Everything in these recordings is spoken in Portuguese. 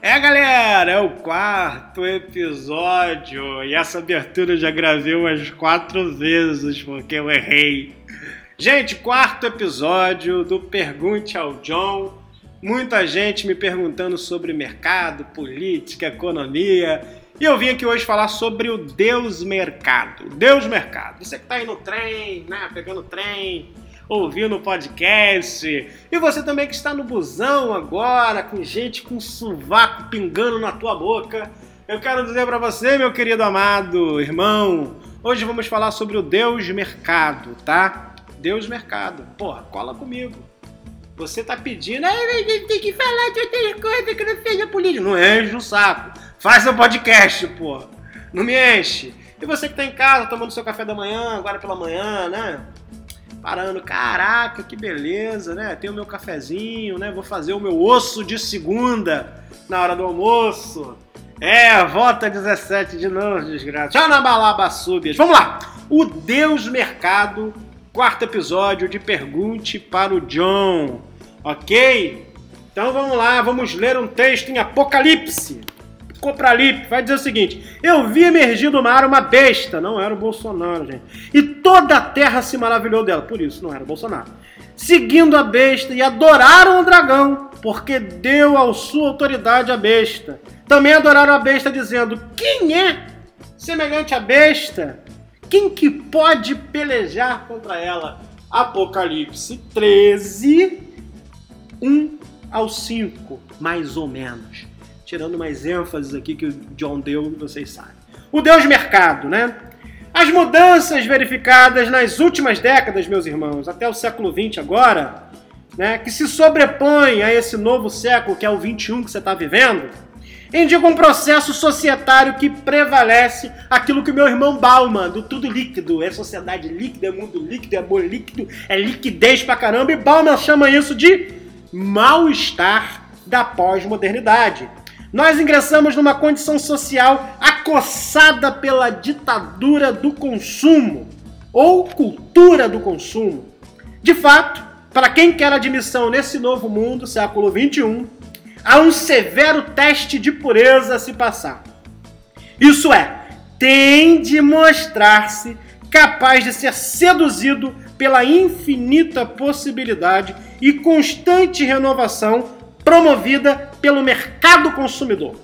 É, galera, é o quarto episódio e essa abertura eu já gravei umas quatro vezes porque eu errei. Gente, quarto episódio do Pergunte ao John. Muita gente me perguntando sobre mercado, política, economia. E eu vim aqui hoje falar sobre o Deus Mercado. Deus Mercado. Você que tá aí no trem, né? Pegando trem, ouvindo o podcast. E você também que está no busão agora, com gente com sovaco pingando na tua boca. Eu quero dizer para você, meu querido amado irmão, hoje vamos falar sobre o Deus Mercado, tá? Deus Mercado. Porra, cola comigo. Você tá pedindo, tem que falar de outras coisas que não seja política. Não enche o saco. Faz seu podcast, porra. Não me enche. E você que tá em casa tomando seu café da manhã, agora pela manhã, né? Parando, caraca, que beleza, né? Tem o meu cafezinho, né? Vou fazer o meu osso de segunda na hora do almoço. É, volta 17 de novo, desgraça. Tchau na balaba súbias. Vamos lá. O Deus Mercado, quarto episódio de Pergunte para o John. Ok? Então vamos lá, vamos ler um texto em Apocalipse. Copralip vai dizer o seguinte: Eu vi emergir do mar uma besta, não era o Bolsonaro, gente. E toda a terra se maravilhou dela, por isso não era o Bolsonaro. Seguindo a besta e adoraram o dragão, porque deu a sua autoridade à besta. Também adoraram a besta, dizendo: Quem é semelhante à besta? Quem que pode pelejar contra ela? Apocalipse 13, 1 ao 5, mais ou menos tirando mais ênfases aqui que o John deu, vocês sabem. O Deus Mercado, né? As mudanças verificadas nas últimas décadas, meus irmãos, até o século XX agora, né, que se sobrepõem a esse novo século, que é o XXI que você está vivendo, indicam um processo societário que prevalece aquilo que o meu irmão Bauman, do Tudo Líquido, é sociedade líquida, é mundo líquido, é amor líquido, é liquidez pra caramba, e Bauman chama isso de mal-estar da pós-modernidade. Nós ingressamos numa condição social acossada pela ditadura do consumo ou cultura do consumo. De fato, para quem quer admissão nesse novo mundo, século 21, há um severo teste de pureza a se passar. Isso é, tem de mostrar-se capaz de ser seduzido pela infinita possibilidade e constante renovação promovida pelo mercado consumidor.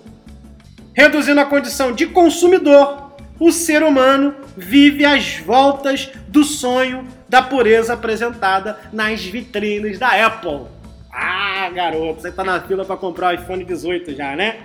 Reduzindo a condição de consumidor, o ser humano vive às voltas do sonho da pureza apresentada nas vitrines da Apple. Ah, garoto, você tá na fila para comprar o iPhone 18 já, né?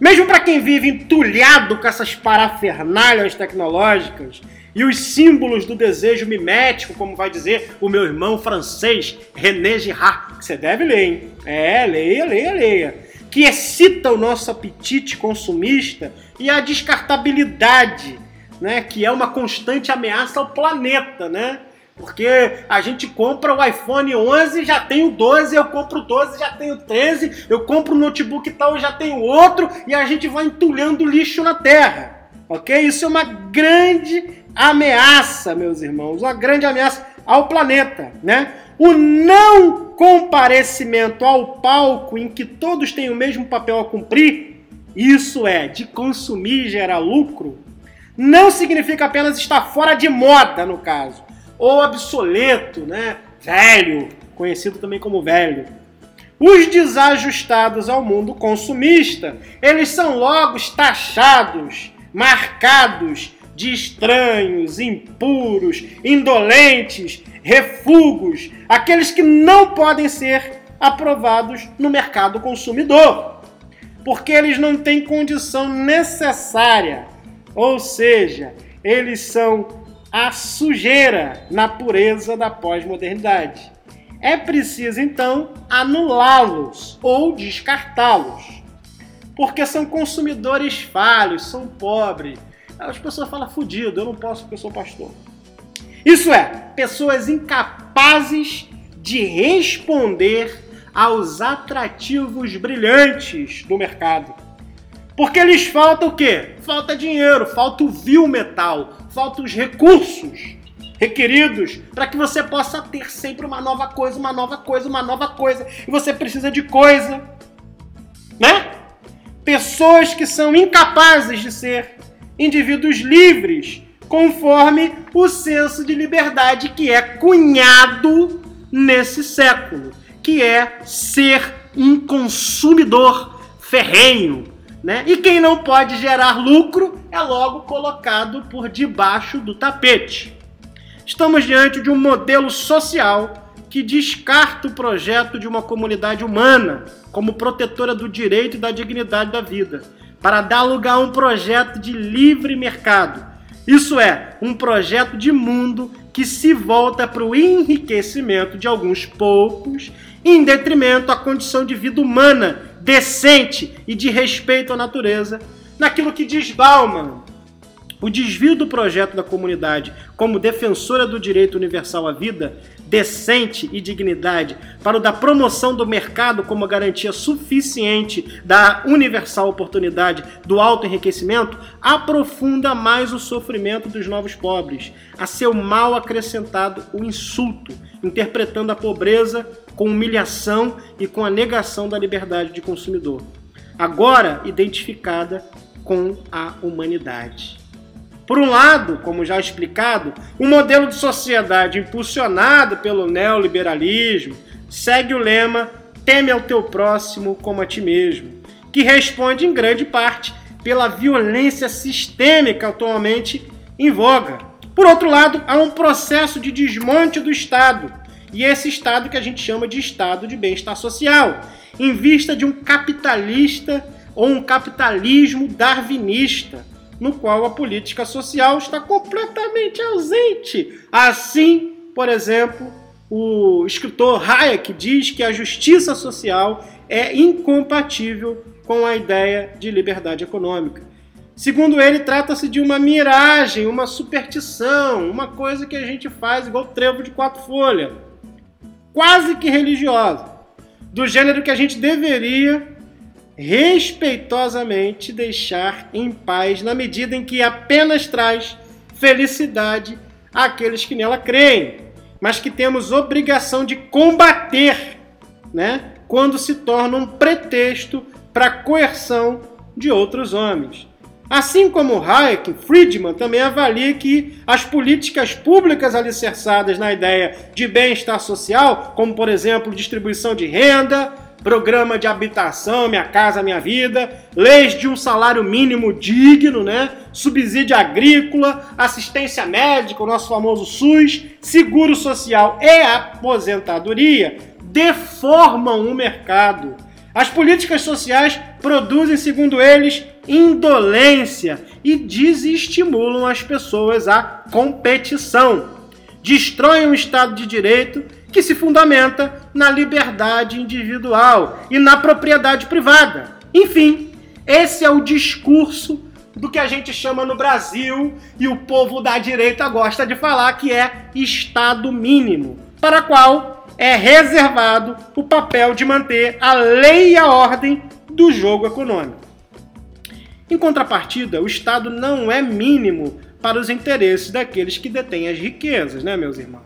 Mesmo para quem vive entulhado com essas parafernálias tecnológicas e os símbolos do desejo mimético, como vai dizer o meu irmão francês René Girard, que você deve ler, hein? É, leia, leia, leia. Que excita o nosso apetite consumista e a descartabilidade, né? Que é uma constante ameaça ao planeta, né? Porque a gente compra o iPhone 11, já tem o 12, eu compro o 12, já tenho o 13, eu compro o notebook tal, já tenho outro, e a gente vai entulhando lixo na Terra. Ok? Isso é uma grande ameaça, meus irmãos, uma grande ameaça ao planeta, né? O não comparecimento ao palco em que todos têm o mesmo papel a cumprir, isso é, de consumir gerar lucro, não significa apenas estar fora de moda, no caso, ou obsoleto, né? Velho, conhecido também como velho. Os desajustados ao mundo consumista, eles são logo taxados, marcados de estranhos, impuros, indolentes, refugos, aqueles que não podem ser aprovados no mercado consumidor, porque eles não têm condição necessária, ou seja, eles são a sujeira na pureza da pós-modernidade. É preciso então anulá-los ou descartá-los, porque são consumidores falhos, são pobres as pessoas falam fudido, eu não posso porque eu sou pastor. Isso é, pessoas incapazes de responder aos atrativos brilhantes do mercado. Porque lhes falta o quê? Falta dinheiro, falta o vil metal, falta os recursos requeridos para que você possa ter sempre uma nova coisa, uma nova coisa, uma nova coisa. E você precisa de coisa, né? pessoas que são incapazes de ser indivíduos livres, conforme o senso de liberdade que é cunhado nesse século, que é ser um consumidor ferrenho, né? E quem não pode gerar lucro é logo colocado por debaixo do tapete. Estamos diante de um modelo social que descarta o projeto de uma comunidade humana como protetora do direito e da dignidade da vida, para dar lugar a um projeto de livre mercado. Isso é, um projeto de mundo que se volta para o enriquecimento de alguns poucos, em detrimento da condição de vida humana decente e de respeito à natureza, naquilo que diz Bauman. O desvio do projeto da comunidade como defensora do direito universal à vida, decente e dignidade, para o da promoção do mercado como garantia suficiente da universal oportunidade do alto enriquecimento, aprofunda mais o sofrimento dos novos pobres, a seu mal acrescentado o insulto, interpretando a pobreza com humilhação e com a negação da liberdade de consumidor, agora identificada com a humanidade. Por um lado, como já explicado, o modelo de sociedade impulsionado pelo neoliberalismo segue o lema teme ao teu próximo como a ti mesmo, que responde em grande parte pela violência sistêmica atualmente em voga. Por outro lado, há um processo de desmonte do Estado, e esse estado que a gente chama de estado de bem-estar social, em vista de um capitalista ou um capitalismo darwinista, no qual a política social está completamente ausente. Assim, por exemplo, o escritor Hayek diz que a justiça social é incompatível com a ideia de liberdade econômica. Segundo ele, trata-se de uma miragem, uma superstição, uma coisa que a gente faz igual trevo de quatro folhas quase que religiosa, do gênero que a gente deveria respeitosamente deixar em paz, na medida em que apenas traz felicidade àqueles que nela creem, mas que temos obrigação de combater, né, quando se torna um pretexto para coerção de outros homens. Assim como Hayek, Friedman também avalia que as políticas públicas alicerçadas na ideia de bem-estar social, como por exemplo distribuição de renda, programa de habitação, Minha Casa Minha Vida, leis de um salário mínimo digno, né? subsídio agrícola, assistência médica, o nosso famoso SUS, seguro social e aposentadoria, deformam o mercado. As políticas sociais produzem, segundo eles, indolência e desestimulam as pessoas à competição. Destroem o Estado de Direito que se fundamenta na liberdade individual e na propriedade privada. Enfim, esse é o discurso do que a gente chama no Brasil e o povo da direita gosta de falar que é Estado mínimo, para qual é reservado o papel de manter a lei e a ordem do jogo econômico. Em contrapartida, o Estado não é mínimo para os interesses daqueles que detêm as riquezas, né, meus irmãos?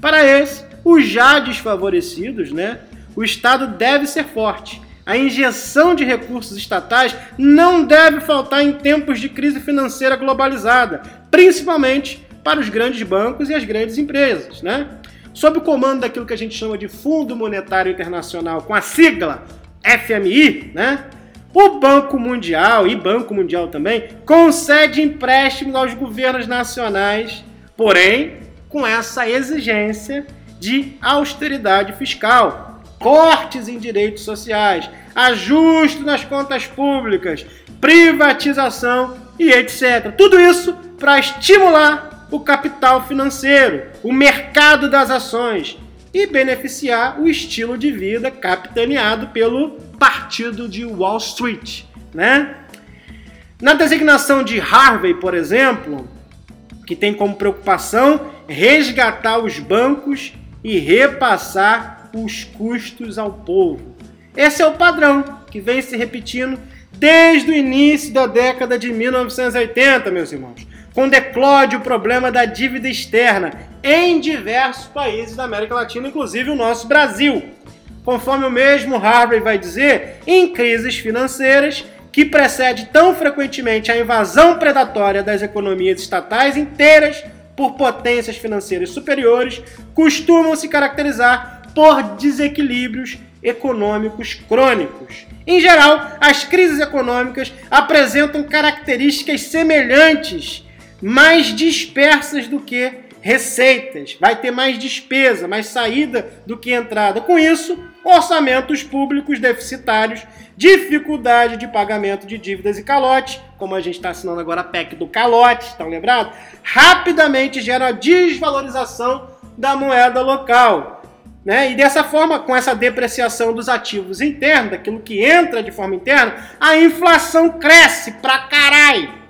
Para esses, os já desfavorecidos, né, o Estado deve ser forte. A injeção de recursos estatais não deve faltar em tempos de crise financeira globalizada, principalmente para os grandes bancos e as grandes empresas, né? Sob o comando daquilo que a gente chama de Fundo Monetário Internacional, com a sigla FMI, né? O Banco Mundial e Banco Mundial também concede empréstimos aos governos nacionais, porém com essa exigência de austeridade fiscal, cortes em direitos sociais, ajuste nas contas públicas, privatização e etc. Tudo isso para estimular o capital financeiro, o mercado das ações e beneficiar o estilo de vida capitaneado pelo partido de Wall Street, né? Na designação de Harvey, por exemplo, que tem como preocupação resgatar os bancos e repassar os custos ao povo. Esse é o padrão que vem se repetindo desde o início da década de 1980, meus irmãos, quando eclode o problema da dívida externa em diversos países da América Latina, inclusive o nosso Brasil conforme o mesmo Harvey vai dizer, em crises financeiras que precede tão frequentemente a invasão predatória das economias estatais inteiras por potências financeiras superiores, costumam se caracterizar por desequilíbrios econômicos crônicos. Em geral, as crises econômicas apresentam características semelhantes, mais dispersas do que receitas. Vai ter mais despesa, mais saída do que entrada. Com isso, orçamentos públicos deficitários, dificuldade de pagamento de dívidas e calote, como a gente está assinando agora a PEC do calote, estão lembrados? Rapidamente gera a desvalorização da moeda local. Né? E dessa forma, com essa depreciação dos ativos internos, daquilo que entra de forma interna, a inflação cresce pra caralho.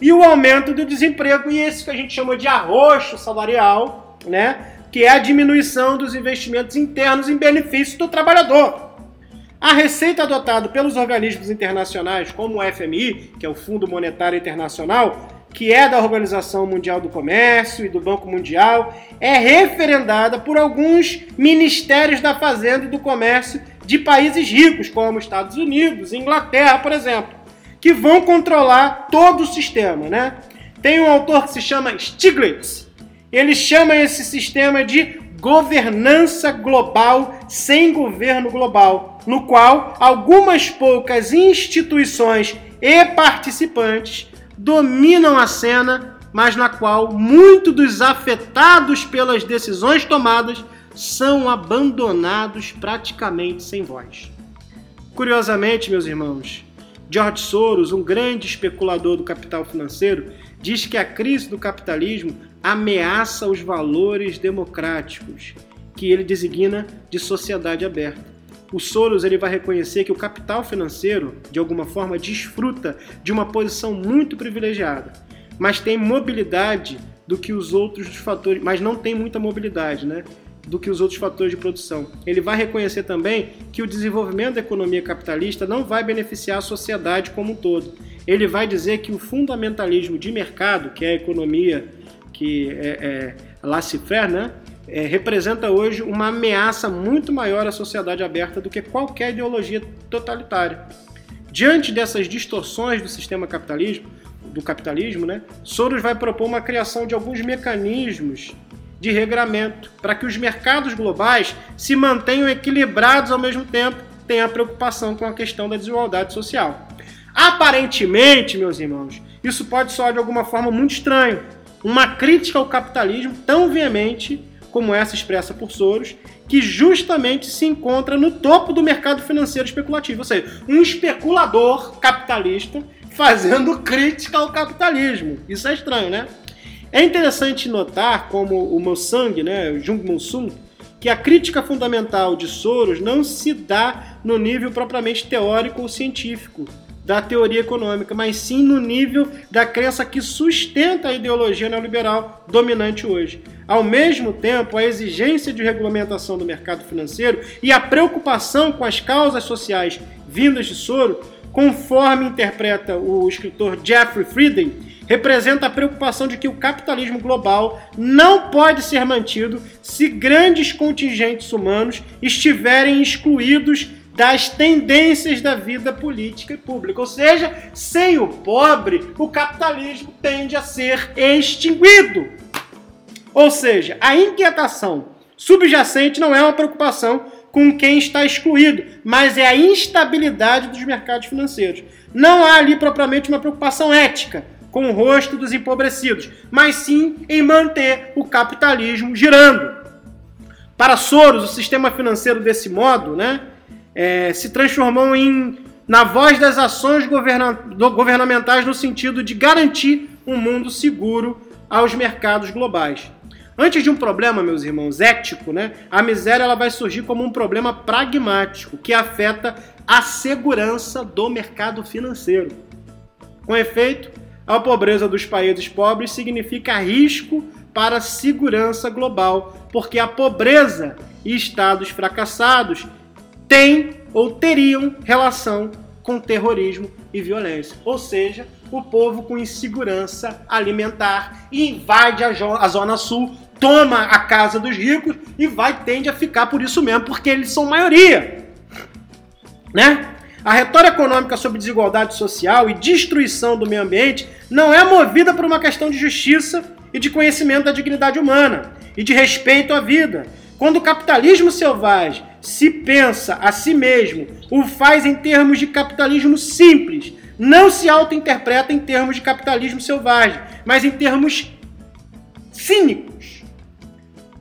E o aumento do desemprego, e esse que a gente chama de arroxo salarial, né? que é a diminuição dos investimentos internos em benefício do trabalhador. A receita adotada pelos organismos internacionais, como o FMI, que é o Fundo Monetário Internacional, que é da Organização Mundial do Comércio e do Banco Mundial, é referendada por alguns ministérios da Fazenda e do Comércio de países ricos, como Estados Unidos, Inglaterra, por exemplo, que vão controlar todo o sistema, né? Tem um autor que se chama Stiglitz. Ele chama esse sistema de governança global sem governo global, no qual algumas poucas instituições e participantes dominam a cena, mas na qual muitos dos afetados pelas decisões tomadas são abandonados praticamente sem voz. Curiosamente, meus irmãos, George Soros, um grande especulador do capital financeiro, diz que a crise do capitalismo ameaça os valores democráticos, que ele designa de sociedade aberta o Soros ele vai reconhecer que o capital financeiro, de alguma forma, desfruta de uma posição muito privilegiada, mas tem mobilidade do que os outros fatores, mas não tem muita mobilidade, né? Do que os outros fatores de produção. Ele vai reconhecer também que o desenvolvimento da economia capitalista não vai beneficiar a sociedade como um todo. Ele vai dizer que o fundamentalismo de mercado, que é a economia que é, é laissez-faire, né? é, representa hoje uma ameaça muito maior à sociedade aberta do que qualquer ideologia totalitária. Diante dessas distorções do sistema capitalismo, do capitalismo, né, Soros vai propor uma criação de alguns mecanismos de regramento para que os mercados globais se mantenham equilibrados ao mesmo tempo, tenha preocupação com a questão da desigualdade social. Aparentemente, meus irmãos, isso pode soar de alguma forma muito estranho. Uma crítica ao capitalismo tão veemente como essa expressa por Soros, que justamente se encontra no topo do mercado financeiro especulativo, ou seja, um especulador capitalista fazendo crítica ao capitalismo. Isso é estranho, né? É interessante notar como o meu sangue, né, o Jung Moon que a crítica fundamental de Soros não se dá no nível propriamente teórico ou científico, da teoria econômica, mas sim no nível da crença que sustenta a ideologia neoliberal dominante hoje. Ao mesmo tempo, a exigência de regulamentação do mercado financeiro e a preocupação com as causas sociais vindas de Soro, conforme interpreta o escritor Jeffrey Frieden, representa a preocupação de que o capitalismo global não pode ser mantido se grandes contingentes humanos estiverem excluídos das tendências da vida política e pública. Ou seja, sem o pobre, o capitalismo tende a ser extinguido. Ou seja, a inquietação subjacente não é uma preocupação com quem está excluído, mas é a instabilidade dos mercados financeiros. Não há ali propriamente uma preocupação ética com o rosto dos empobrecidos, mas sim em manter o capitalismo girando. Para Soros, o sistema financeiro desse modo, né, é, se transformou em na voz das ações governa governamentais no sentido de garantir um mundo seguro aos mercados globais. Antes de um problema, meus irmãos, ético, né, a miséria ela vai surgir como um problema pragmático que afeta a segurança do mercado financeiro. Com efeito, a pobreza dos países pobres significa risco para a segurança global, porque a pobreza e estados fracassados têm ou teriam relação com terrorismo e violência. Ou seja, o povo com insegurança alimentar invade a, Zona Sul, toma a casa dos ricos e vai tende a ficar por isso mesmo, porque eles são maioria. Né? A retórica econômica sobre desigualdade social e destruição do meio ambiente não é movida por uma questão de justiça e de conhecimento da dignidade humana e de respeito à vida. Quando o capitalismo selvagem se pensa a si mesmo, o faz em termos de capitalismo simples, não se auto-interpreta em termos de capitalismo selvagem, mas em termos cínicos.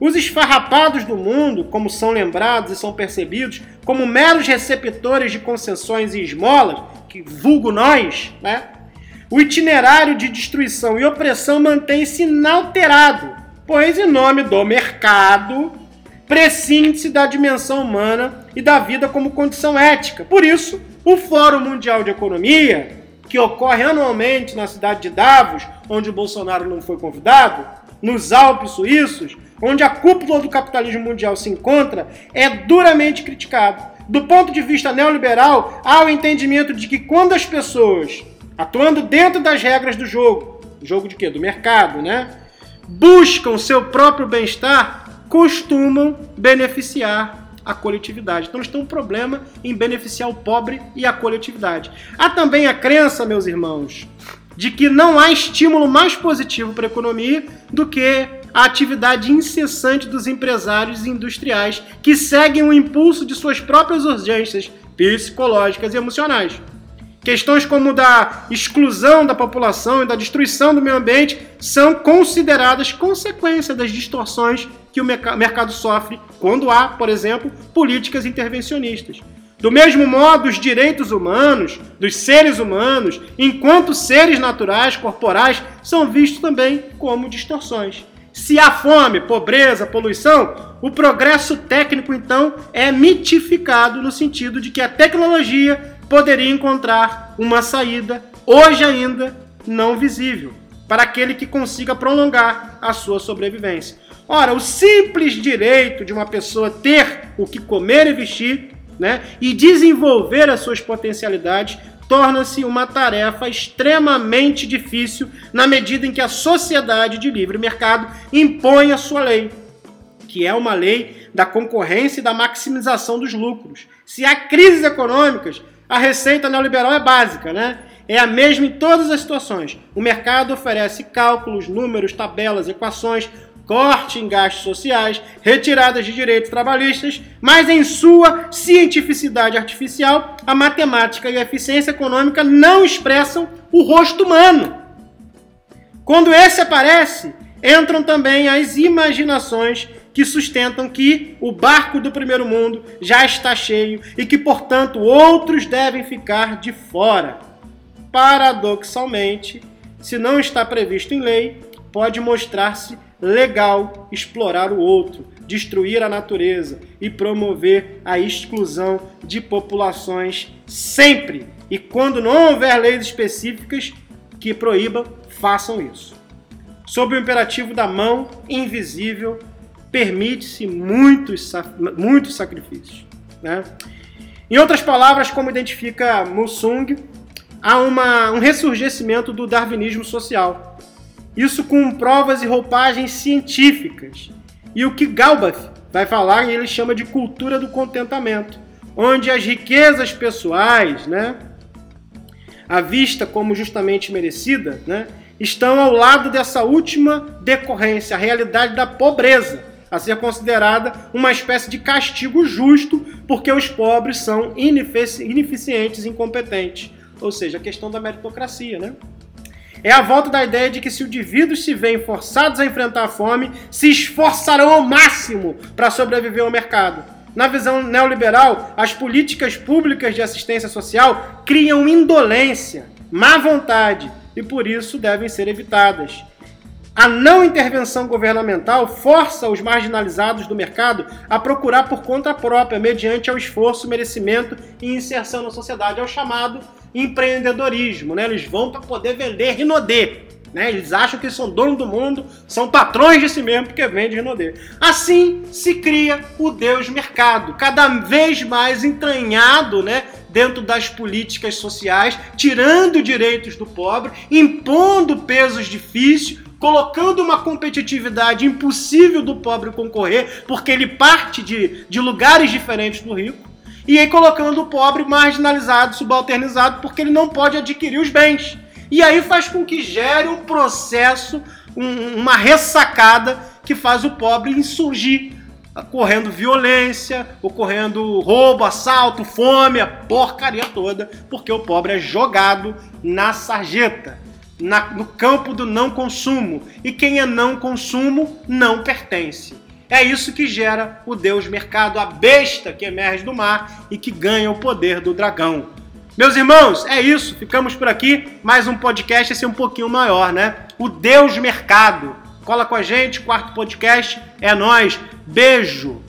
Os esfarrapados do mundo, como são lembrados e são percebidos, como meros receptores de concessões e esmolas, que vulgo nós, né? O itinerário de destruição e opressão mantém-se inalterado, pois em nome do mercado prescinde-se da dimensão humana e da vida como condição ética. Por isso, o Fórum Mundial de Economia, que ocorre anualmente na cidade de Davos, onde o Bolsonaro não foi convidado, nos Alpes suíços, onde a cúpula do capitalismo mundial se encontra, é duramente criticado. Do ponto de vista neoliberal, há o entendimento de que quando as pessoas, atuando dentro das regras do jogo, jogo de quê? Do mercado, né? Buscam seu próprio bem-estar, costumam beneficiar a coletividade. Então eles têm um problema em beneficiar o pobre e a coletividade. Há também a crença, meus irmãos, de que não há estímulo mais positivo para a economia do que a atividade incessante dos empresários industriais que seguem o impulso de suas próprias urgências psicológicas e emocionais. Questões como da exclusão da população e da destruição do meio ambiente são consideradas consequência das distorções que o mercado sofre quando há, por exemplo, políticas intervencionistas. Do mesmo modo, os direitos humanos, dos seres humanos, enquanto seres naturais, corporais, são vistos também como distorções. Se há fome, pobreza, poluição, o progresso técnico então é mitificado no sentido de que a tecnologia poderia encontrar uma saída, hoje ainda não visível, para aquele que consiga prolongar a sua sobrevivência. Ora, o simples direito de uma pessoa ter o que comer e vestir né, e desenvolver as suas potencialidades torna-se uma tarefa extremamente difícil na medida em que a sociedade de livre mercado impõe a sua lei, que é uma lei da concorrência e da maximização dos lucros. Se há crises econômicas, a receita neoliberal é básica, né? É a mesma em todas as situações. O mercado oferece cálculos, números, tabelas, equações, corte em gastos sociais, retiradas de direitos trabalhistas, mas em sua cientificidade artificial, a matemática e a eficiência econômica não expressam o rosto humano. Quando esse aparece, entram também as imaginações que sustentam que o barco do primeiro mundo já está cheio e que, portanto, outros devem ficar de fora. Paradoxalmente, se não está previsto em lei, pode mostrar-se legal explorar o outro, destruir a natureza e promover a exclusão de populações sempre. E quando não houver leis específicas que proíbam, façam isso. Sob o imperativo da mão invisível, permite-se muitos, muitos sacrifícios. Né? Em outras palavras, como identifica Mussung, há uma, um ressurgimento do darwinismo social isso com provas e roupagens científicas. E o que Galbath vai falar, ele chama de cultura do contentamento, onde as riquezas pessoais, né, a vista como justamente merecida, né, estão ao lado dessa última decorrência, a realidade da pobreza, a ser considerada uma espécie de castigo justo, porque os pobres são ineficientes e incompetentes. Ou seja, a questão da meritocracia, né? É a volta da ideia de que se os indivíduos se veem forçados a enfrentar a fome, se esforçarão ao máximo para sobreviver ao mercado. Na visão neoliberal, as políticas públicas de assistência social criam indolência, má vontade e por isso devem ser evitadas. A não intervenção governamental força os marginalizados do mercado a procurar por conta própria, mediante ao esforço, merecimento e inserção na sociedade. É o chamado empreendedorismo, né? Eles vão para poder vender Rinodê. Né? Eles acham que são donos do mundo, são patrões de si mesmo porque vendem Rinodê. Assim se cria o Deus mercado, cada vez mais entranhado, né? dentro das políticas sociais, tirando direitos do pobre, impondo pesos difíceis, colocando uma competitividade impossível do pobre concorrer, porque ele parte de, de lugares diferentes do rico E aí colocando o pobre marginalizado, subalternizado, porque ele não pode adquirir os bens. E aí faz com que gere um processo, um, uma ressacada que faz o pobre insurgir, ocorrendo violência, ocorrendo roubo, assalto, fome, a porcaria toda, porque o pobre é jogado na sarjeta, na, no campo do não consumo. E quem é não consumo não pertence. É isso que gera o deus mercado, a besta que emerge do mar e que ganha o poder do dragão. Meus irmãos, é isso. Ficamos por aqui. Mais um podcast, esse é um pouquinho maior, né? O Deus Mercado. Cola com a gente, quarto podcast. É nós. Beijo.